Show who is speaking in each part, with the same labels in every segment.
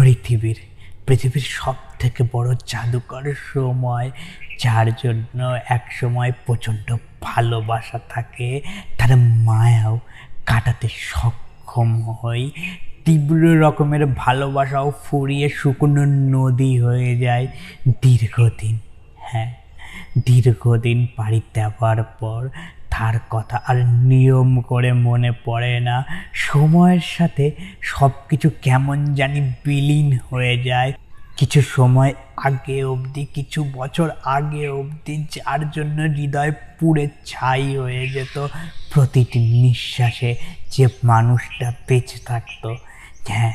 Speaker 1: পৃথিবীর পৃথিবীর সব থেকে বড় জাদুকর সময়, যার জন্য এক সময় প্রচণ্ড ভালোবাসা থাকে, তার মায়াও কাটাতে সক্ষম হয় তীব্র রকমের ভালোবাসাও ফুরিয়ে শুকনো নদী হয়ে যায়। দীর্ঘদিন হ্যাঁ দীর্ঘদিন পাড়ি দেওয়ার পর তার কথা আর নিয়ম করে মনে পড়ে না। সময়ের সাথে সব কিছু কেমন জানি বিলীন হয়ে যায়। কিছু সময় আগে অবধি, কিছু বছর আগে অবধি যার জন্য হৃদয় পুড়ে ছাই হয়ে যেত। প্রতিটি নিঃশ্বাসে যে মানুষটা বেঁচে থাকতো হ্যাঁ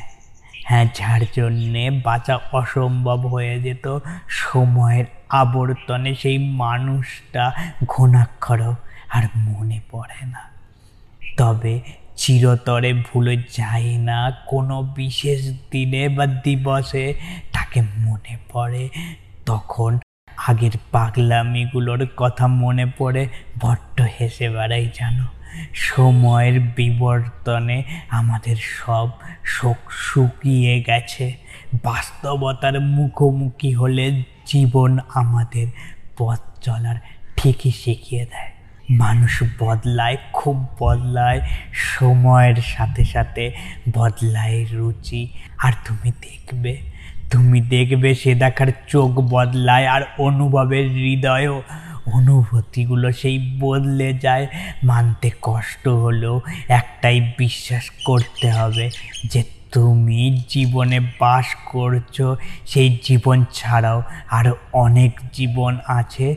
Speaker 1: হ্যাঁ যার জন্যে বাঁচা অসম্ভব হয়ে যেত। সময়ের আবর্তনে সেই মানুষটা ঘুণাক্ষরও আর মনে পড়ে না। তবে চিরতরে ভুলে যায় না, কোনো বিশেষ দিনে বা দিবসে তাকে মনে পড়ে। তখন আগের পাগলামিগুলোর কথা মনে পড়ে, বড্ড হেসে বেড়াই জানো সময়ের বিবর্তনে আমাদের সব শোক শুকিয়ে গেছে। বাস্তবতার মুখোমুখি হলে জীবন আমাদের পথ চলার ঠিকই শিখিয়ে দেয়। মানুষ বদলায়, খুব বদলায়, সময়ের সাথে সাথে বদলায় রুচি। আর তুমি দেখবে তুমি দেখবে সে দেখার চোখ বদলায় আর অনুভবের হৃদয়ও, অনুভূতিগুলো সেই বদলে যায়। মানতে কষ্ট হলেও একটাই বিশ্বাস করতে হবে যে তুমি জীবনে বাস করছ, সেই জীবন ছাড়াও আরও অনেক জীবন আছে।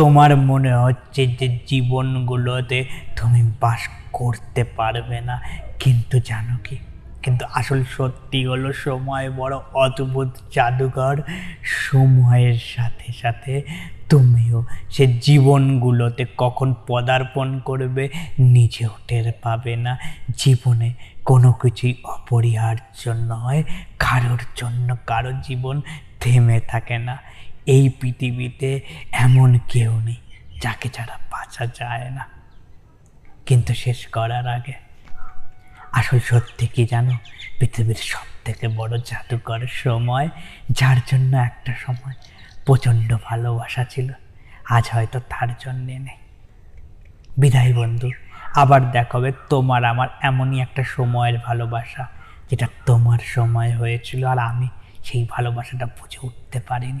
Speaker 1: তোমার মনে হচ্ছে যে জীবনগুলোতে তুমি বাস করতে পারবে না। কিন্তু জানো কি? কিন্তু আসল সত্যি হলো সময় বড় অদ্ভুত জাদুঘর। সময়ের সাথে সাথে তুমিও সে জীবনগুলোতে কখন পদার্পণ করবে নিজেও টের পাবে না। জীবনে কোনো কিছুই অপরিহার্য নয়, কারোর জন্য কারও জীবন থেমে থাকে না। এই পৃথিবীতে এমন কেউ নেই যাকে ছাড়া বাঁচা যায় না। কিন্তু শেষ করার আগে আসল সত্যি কি জানো? পৃথিবীর সব থেকে বড় জাদুকর সময়, যার জন্য একটা সময় প্রচণ্ড ভালোবাসা ছিল। আজ হয়তো তার জন্যে নেই। বিদায় বন্ধু, আবার দেখাবে তোমার আমার এমনই একটা সময়ের ভালোবাসা, যেটা তোমার সময় হয়েছিল আর আমি সেই ভালোবাসাটা বুঝে উঠতে পারিনি।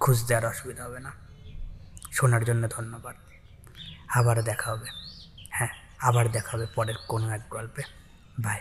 Speaker 1: খুঁজতে দেওয়ার অসুবিধা হবে না। শোনার জন্য ধন্যবাদ। আবার দেখা হবে। হ্যাঁ আবার দেখা হবে পরের কোনো এক গল্পে। বাই